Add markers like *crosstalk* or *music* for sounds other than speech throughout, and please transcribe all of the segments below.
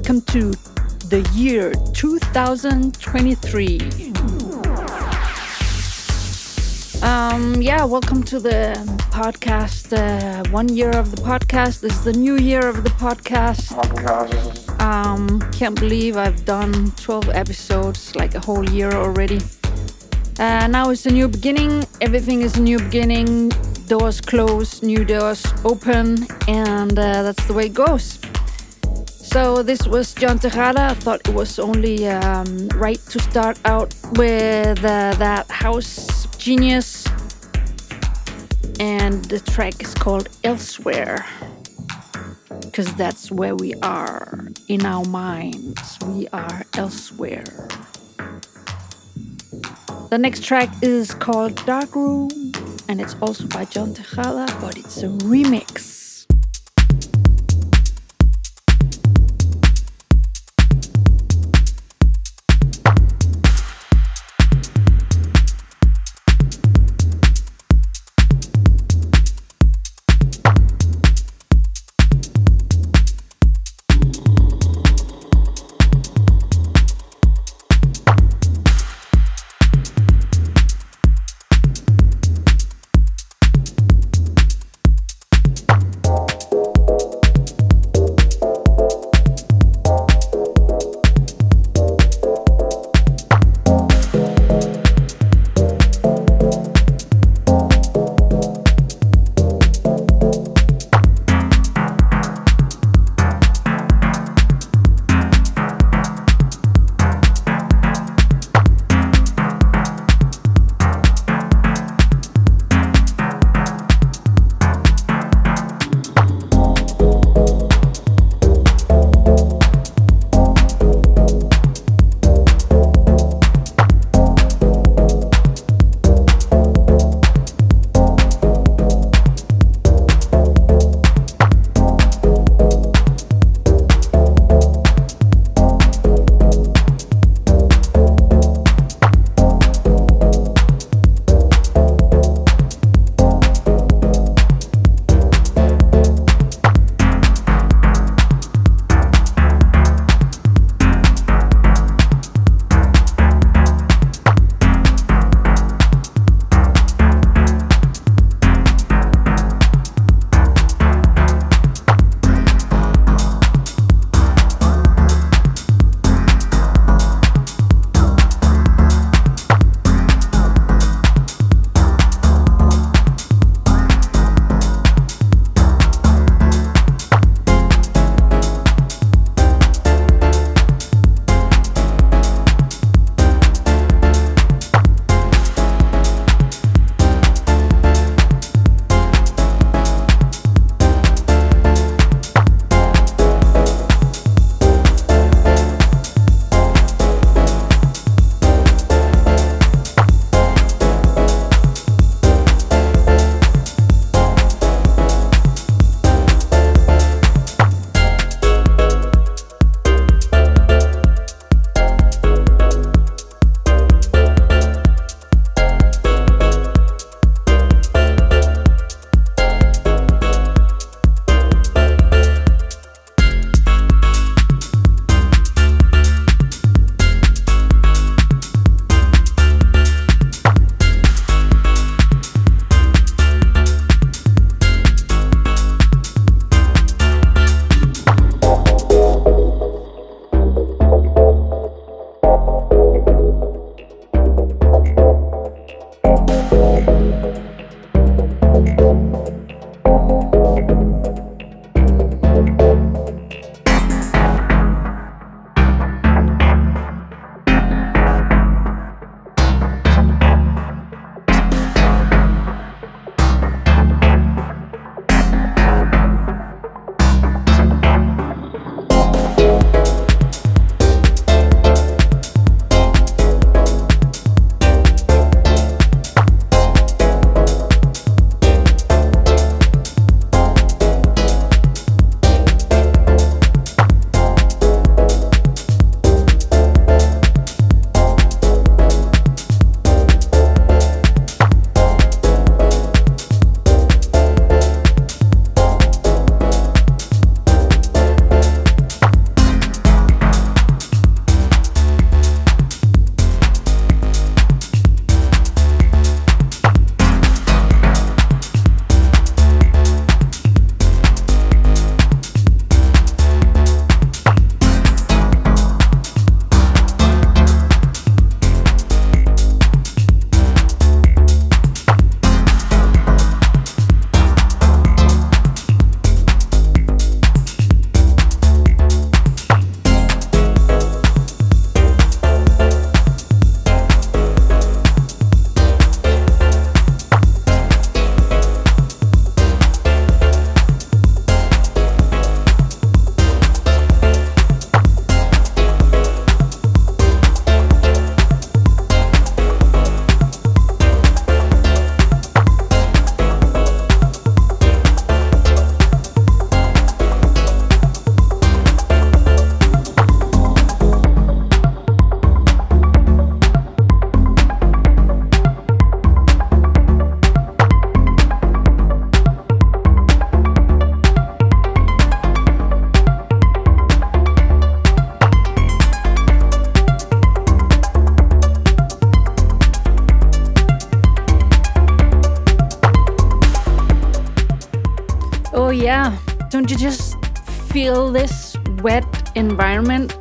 Welcome to the year 2023. Um, yeah, welcome to the podcast. Uh, one year of the podcast. This is the new year of the podcast. podcast. Um, can't believe I've done 12 episodes, like a whole year already. Uh, now it's a new beginning. Everything is a new beginning. Doors close, new doors open, and uh, that's the way it goes. So this was John Tejada. I thought it was only um, right to start out with uh, that house genius, and the track is called Elsewhere because that's where we are in our minds. We are elsewhere. The next track is called Darkroom and it's also by John Tejada, but it's a remix.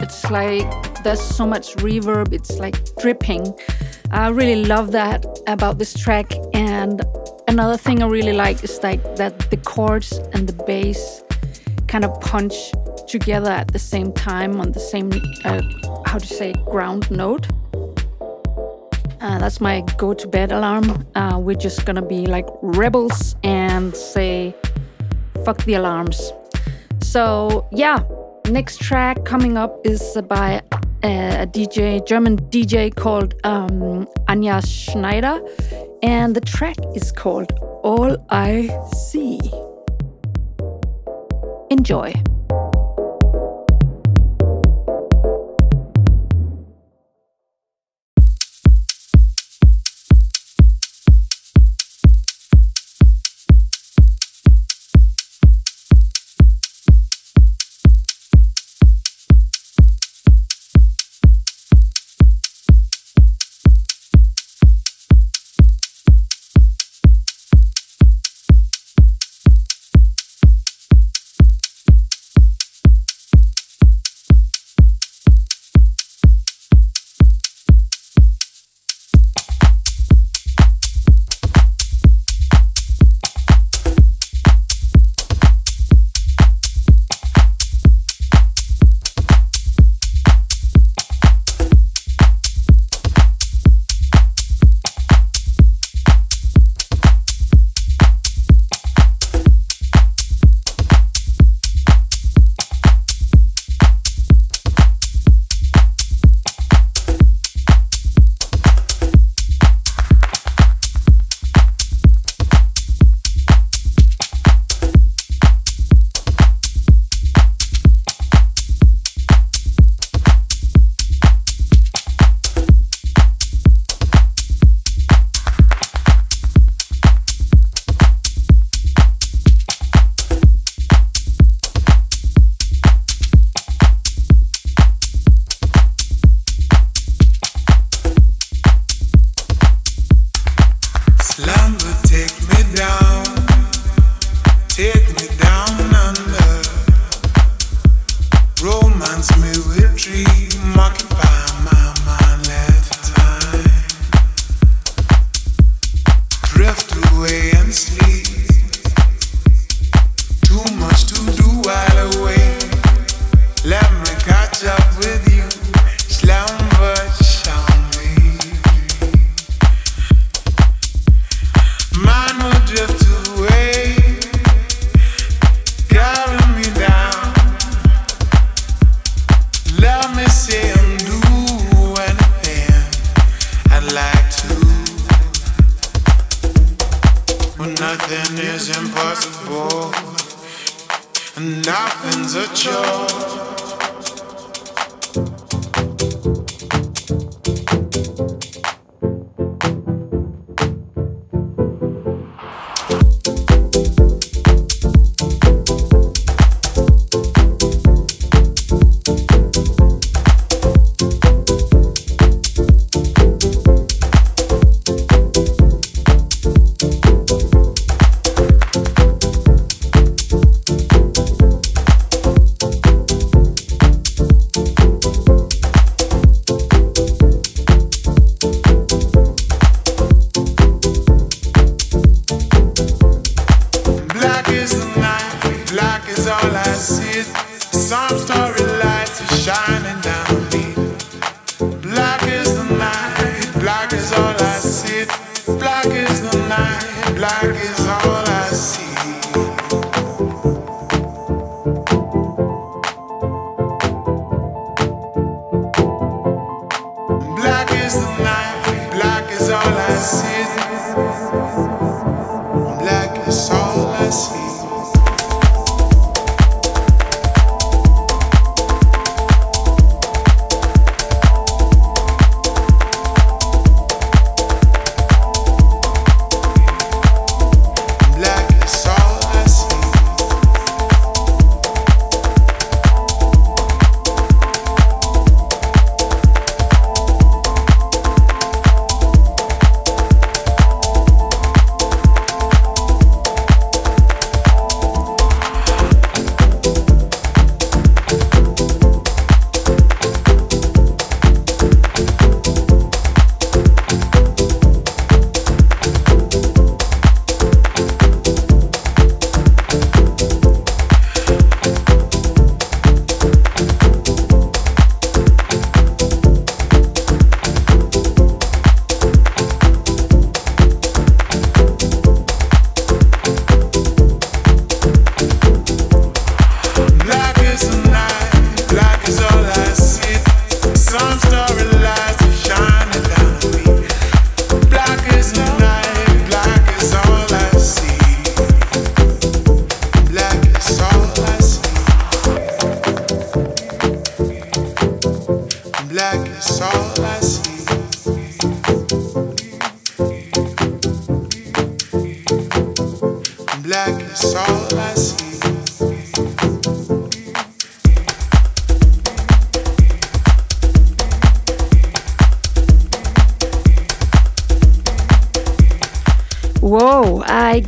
It's like there's so much reverb, it's like dripping. I really love that about this track. And another thing I really like is like that the chords and the bass kind of punch together at the same time on the same, uh, how to say, ground note. Uh, that's my go to bed alarm. Uh, we're just gonna be like rebels and say, fuck the alarms. So, yeah, next track coming up is by a DJ, German DJ called um, Anja Schneider, and the track is called All I See. Enjoy.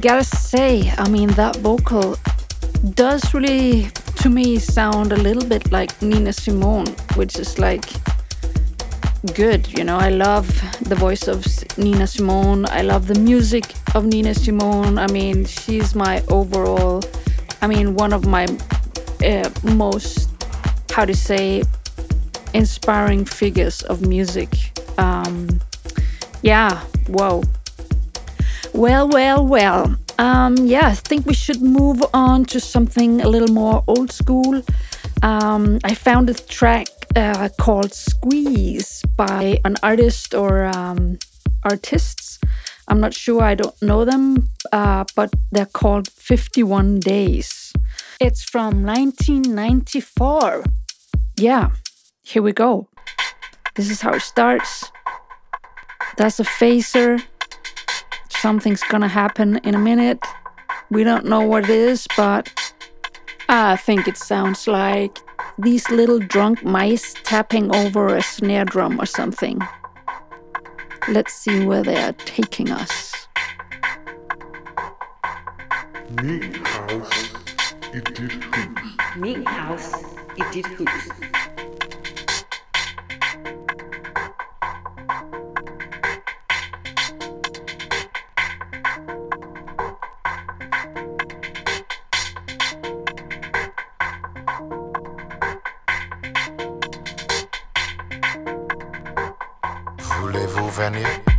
Gotta say, I mean, that vocal does really, to me, sound a little bit like Nina Simone, which is like good. You know, I love the voice of Nina Simone. I love the music of Nina Simone. I mean, she's my overall, I mean, one of my uh, most, how to say, inspiring figures of music. Um, yeah, whoa. Well, well, well. Um, yeah, I think we should move on to something a little more old school. Um, I found a track uh, called Squeeze by an artist or um, artists. I'm not sure, I don't know them, uh, but they're called 51 Days. It's from 1994. Yeah, here we go. This is how it starts. That's a phaser something's gonna happen in a minute. We don't know what it is, but I think it sounds like these little drunk mice tapping over a snare drum or something. Let's see where they are taking us. Meat house, it did hoops. Meat house, it did hoops. Venue.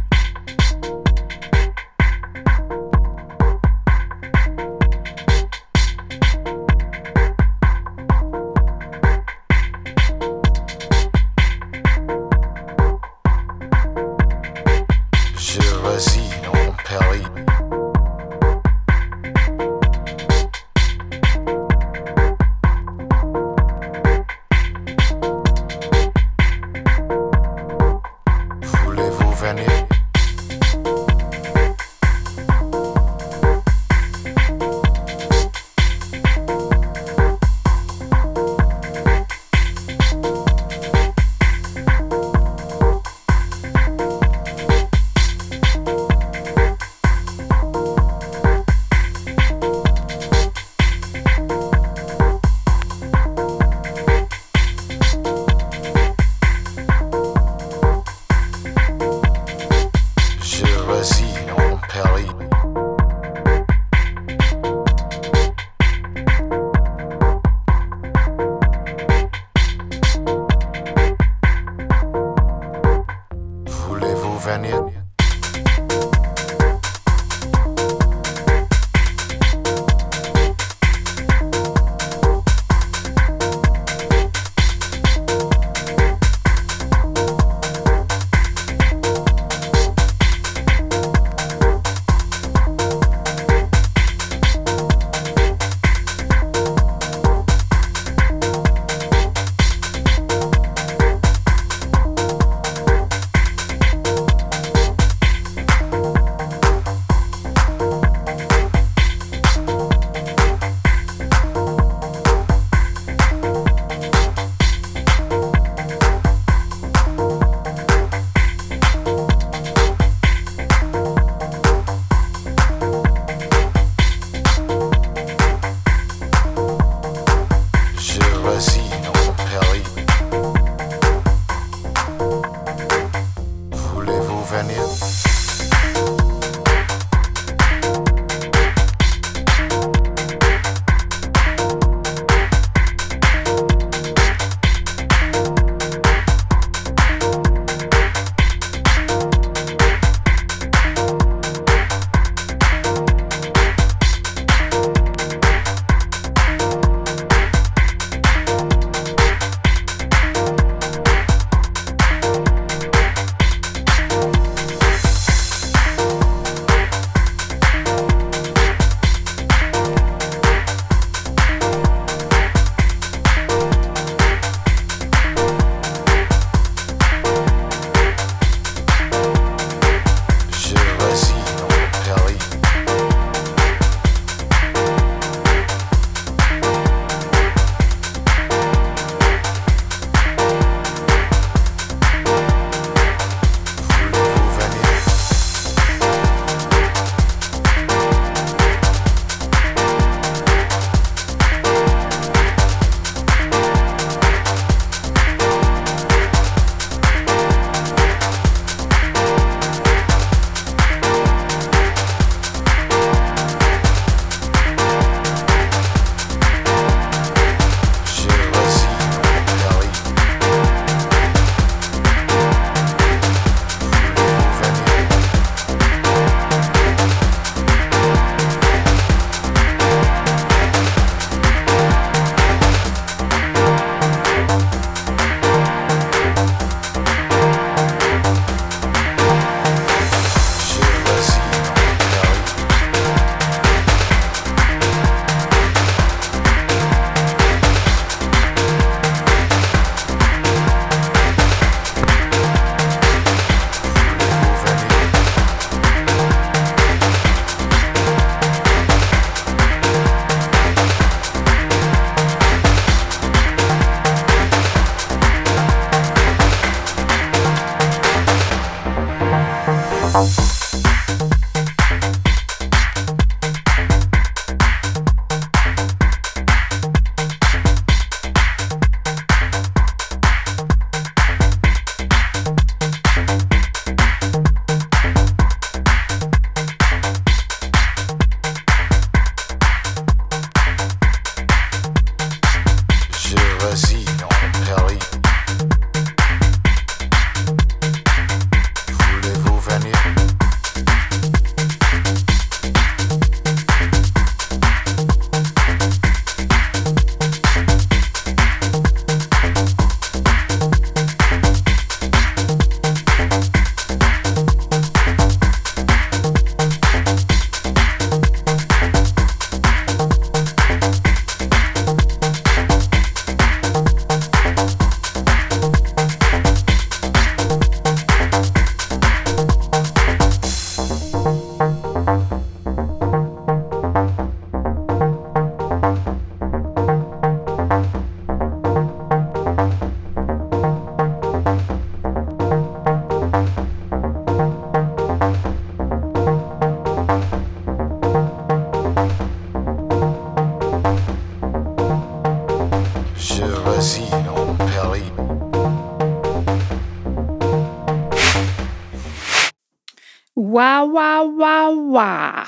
Wow, wow, wow, wow.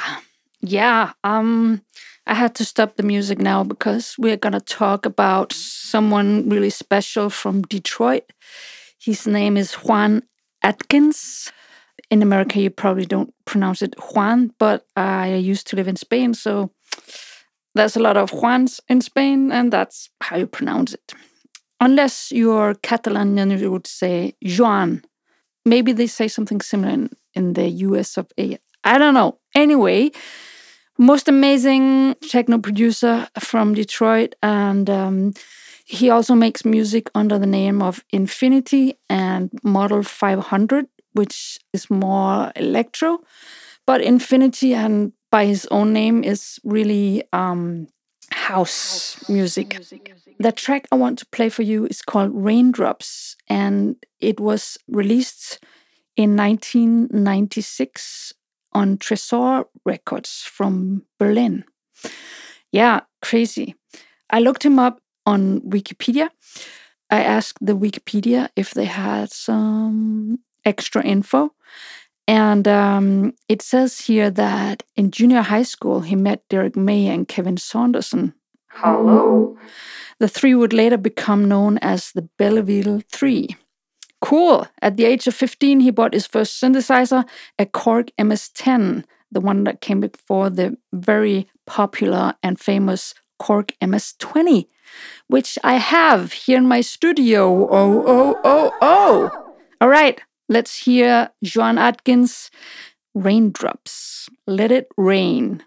Yeah, um, I had to stop the music now because we're gonna talk about someone really special from Detroit. His name is Juan Atkins. In America, you probably don't pronounce it Juan, but I used to live in Spain, so there's a lot of Juans in Spain, and that's how you pronounce it. Unless you're Catalan, then you would say Joan. Maybe they say something similar in, in the US of A. I don't know. Anyway, most amazing techno producer from Detroit, and um, he also makes music under the name of Infiniti and Model 500, which is more electro. But Infiniti and by his own name is really um, house music. The track I want to play for you is called Raindrops, and it was released in 1996 on Tresor Records from Berlin. Yeah, crazy. I looked him up on Wikipedia. I asked the Wikipedia if they had some extra info. And um, it says here that in junior high school, he met Derrick May and Kevin Saunderson. Hello. The three would later become known as the Belleville Three. Cool. At the age of 15, he bought his first synthesizer, a Korg MS-10, the one that came before the very popular and famous Korg MS-20, which I have here in my studio. Oh, oh, oh, oh. All right, let's hear Juan Atkins, Raindrops. Let it rain.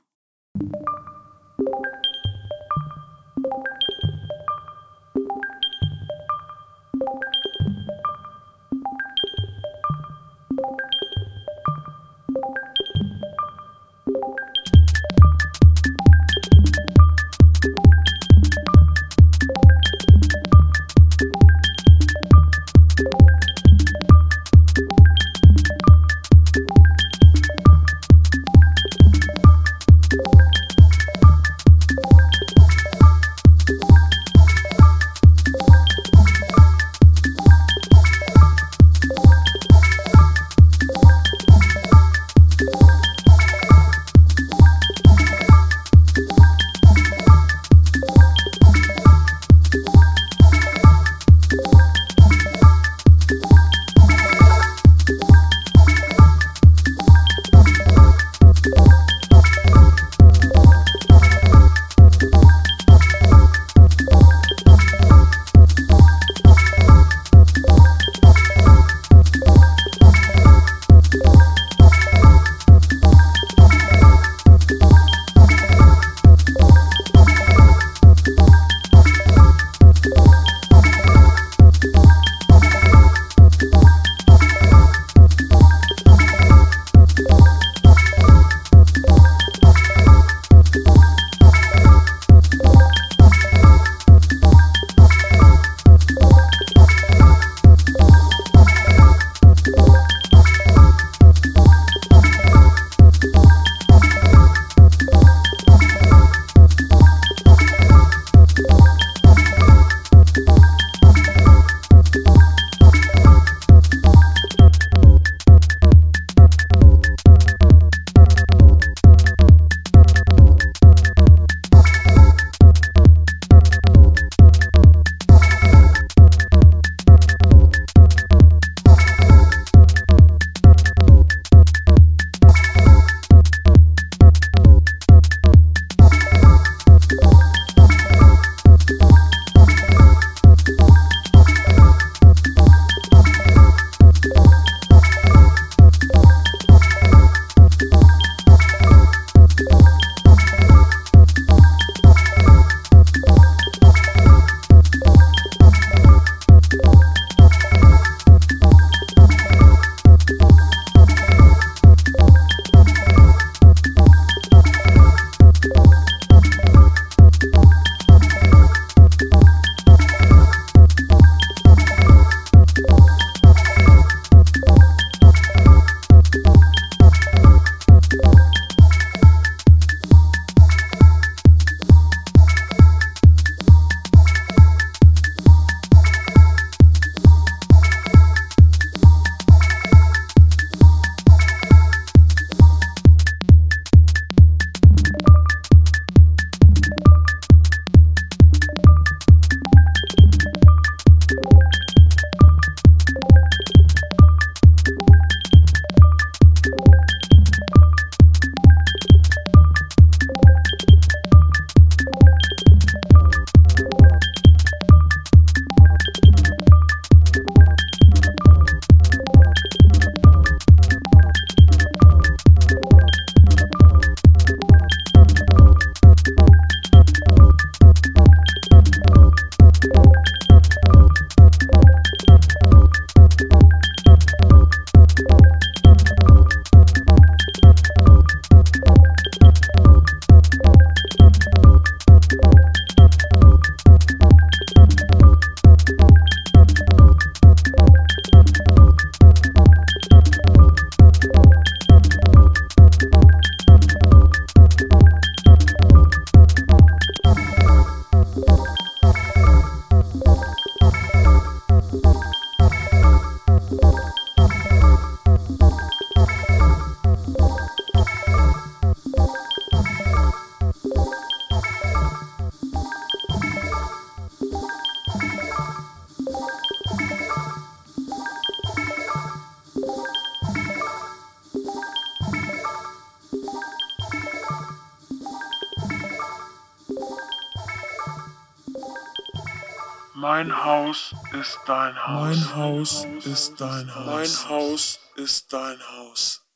Mein Haus ist dein Haus. Mein Haus ist dein Haus. Mein Haus ist dein Haus.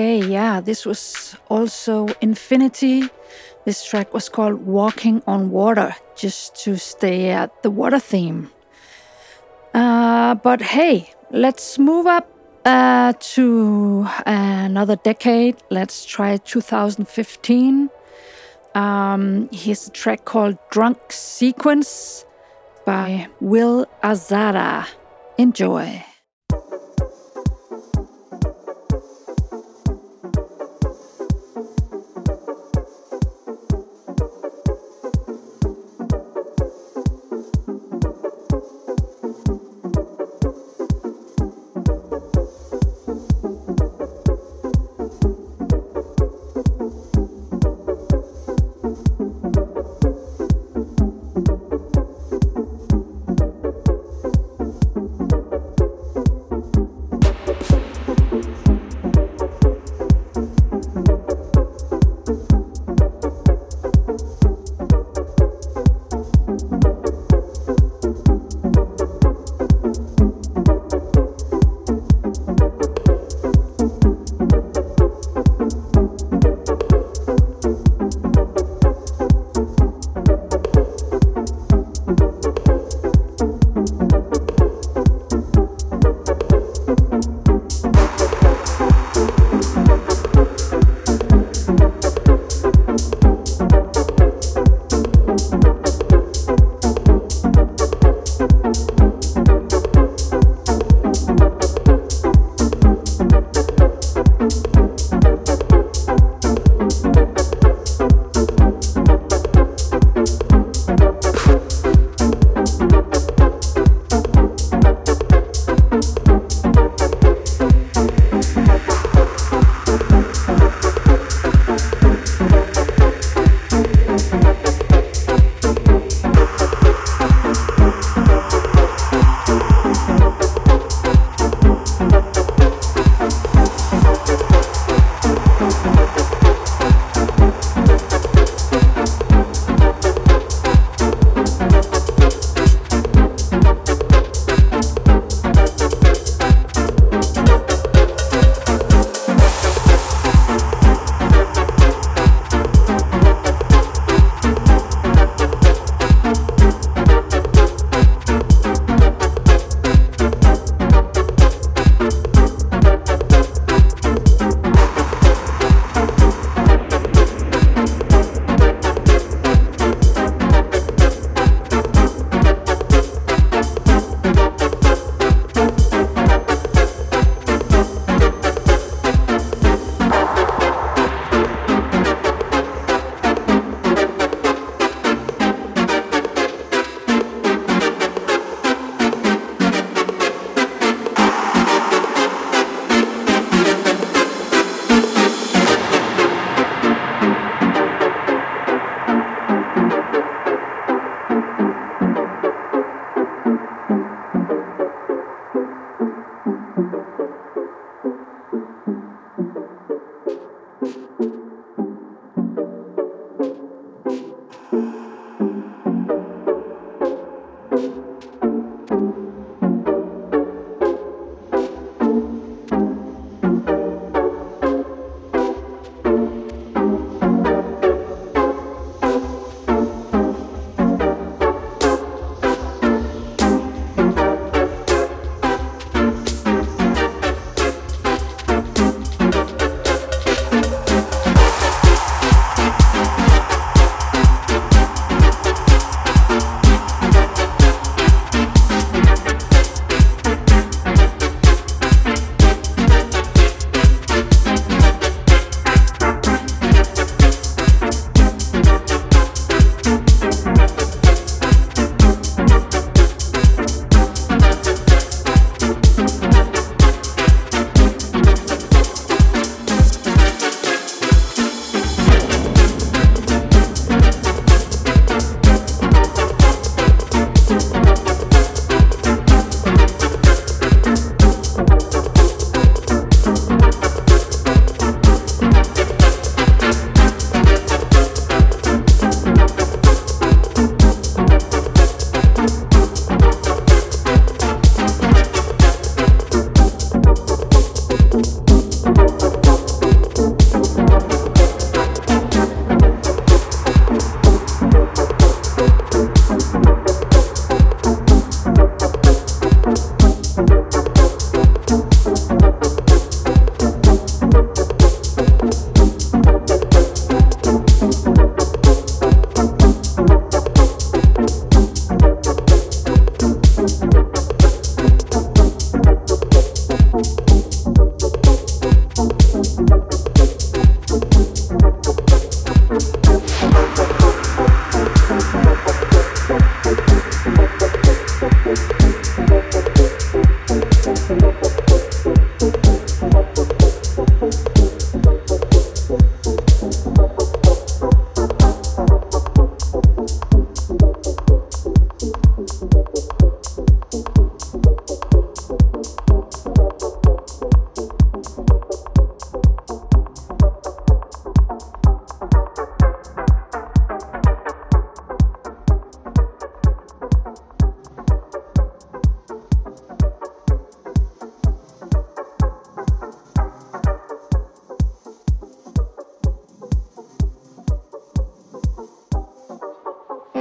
Okay, yeah, this was also Infiniti. This track was called Walking on Water, just to stay at the water theme. Uh, but hey, let's move up uh, to another decade. Let's try 2015. Um, here's a track called Drunk Sequence by Will Azada. Enjoy.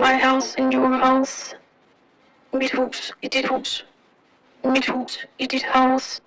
My house in your house. Mit hus i dit hus. Mit hus i dit house.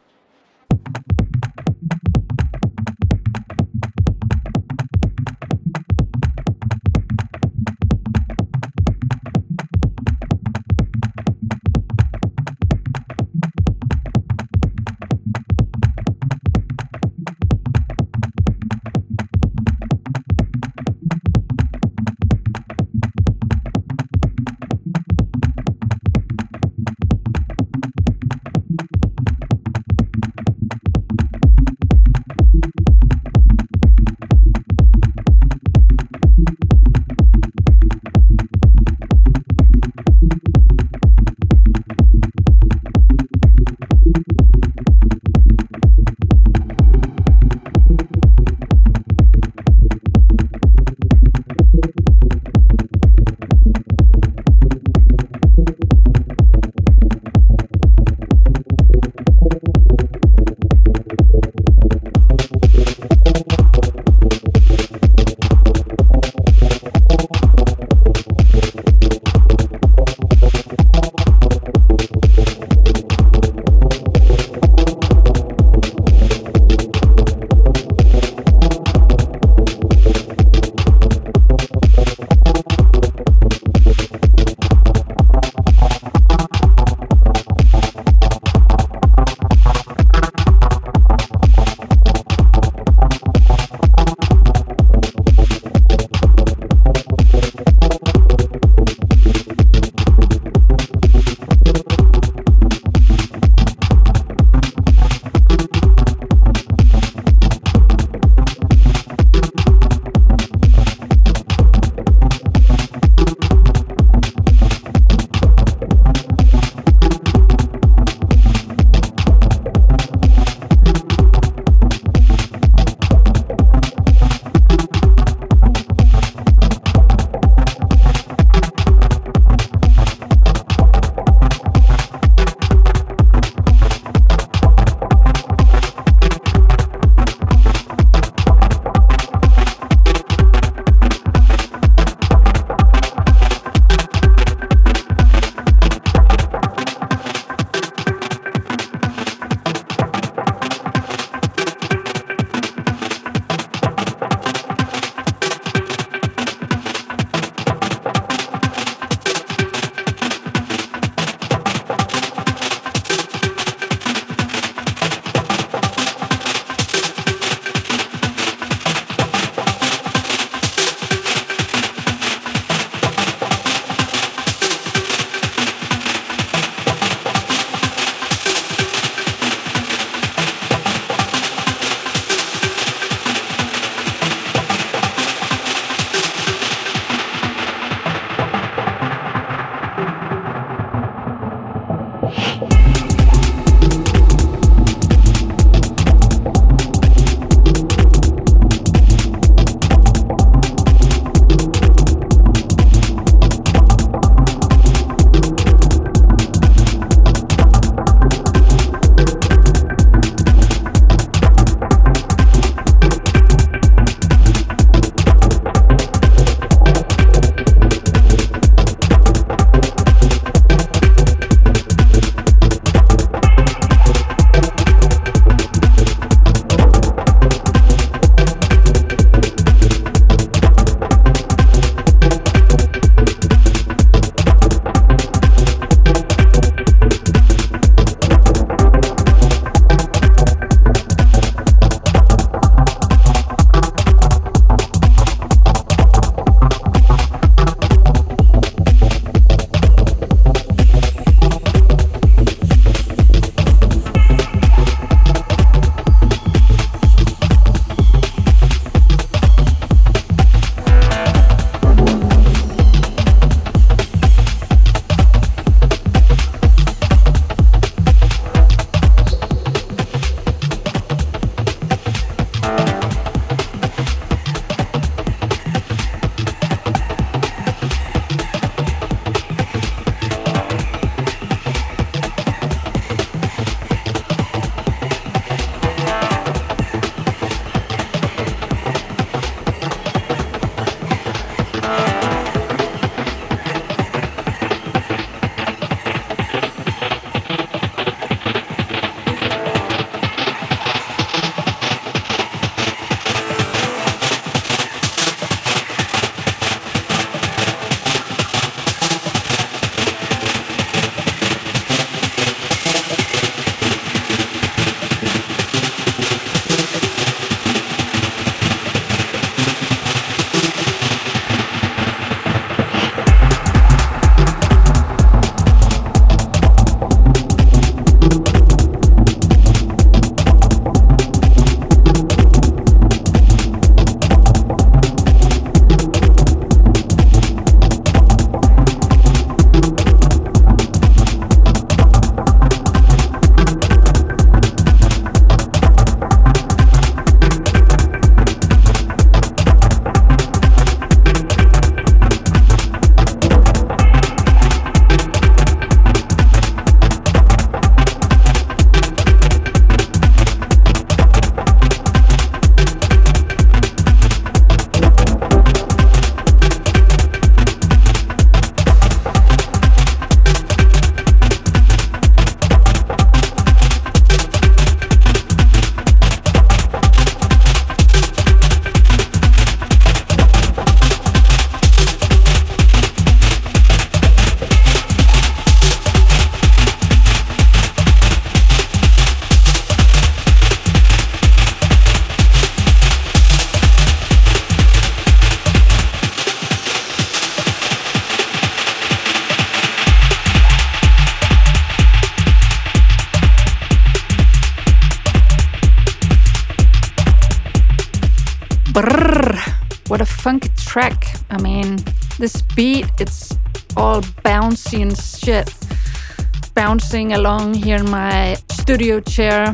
Along here in my studio chair.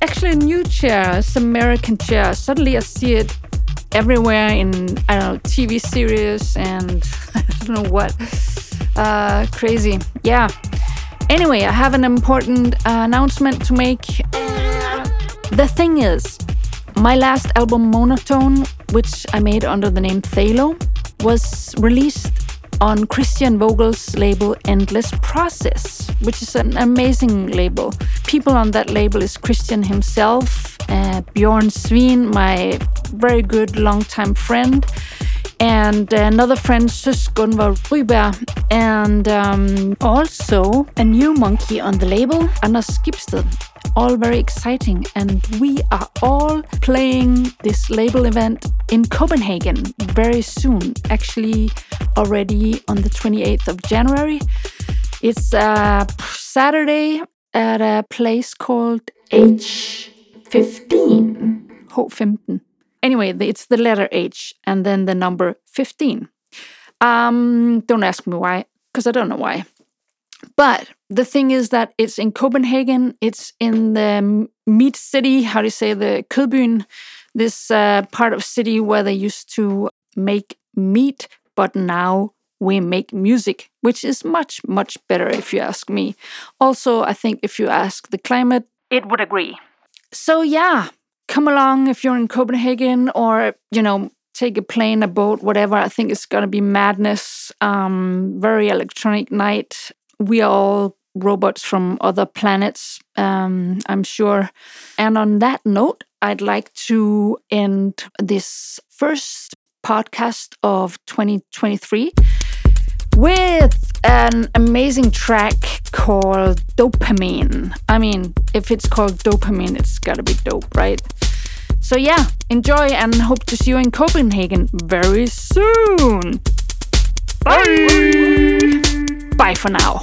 Actually, a new chair, it's American chair. Suddenly I see it everywhere in, I don't know, TV series and *laughs* I don't know what. Uh, crazy. Yeah. Anyway, I have an important uh, announcement to make. The thing is, my last album, Monotone, which I made under the name Thalo, was released on Christian Vogel's label Endless Process, which is an amazing label. People on that label is Christian himself, uh, Bjorn Svin, my very good longtime friend, and another friend, Sus Gunvar Ryberg, and um, also a new monkey on the label, Anders Skibsted. All very exciting, and we are all playing this label event in Copenhagen very soon. Actually, already on the 28th of January. It's a Saturday at a place called H15. H15. Anyway, it's the letter H and then the number 15. Um, don't ask me why, because I don't know why. But the thing is that it's in Copenhagen, it's in the meat city, how do you say, the Kødbyen, this uh, part of city where they used to make meat, but now we make music, which is much, much better if you ask me. Also, I think if you ask the climate, it would agree. So, yeah, come along if you're in Copenhagen or, you know, take a plane, a boat, whatever. I think it's going to be madness. Um, very electronic night. We are all robots from other planets, um, I'm sure. And on that note, I'd like to end this first podcast of 2023 with an amazing track called Dopamine. I mean, if it's called Dopamine, it's gotta be dope, right? So, yeah, enjoy and hope to see you in Copenhagen very soon. Bye! Bye for now.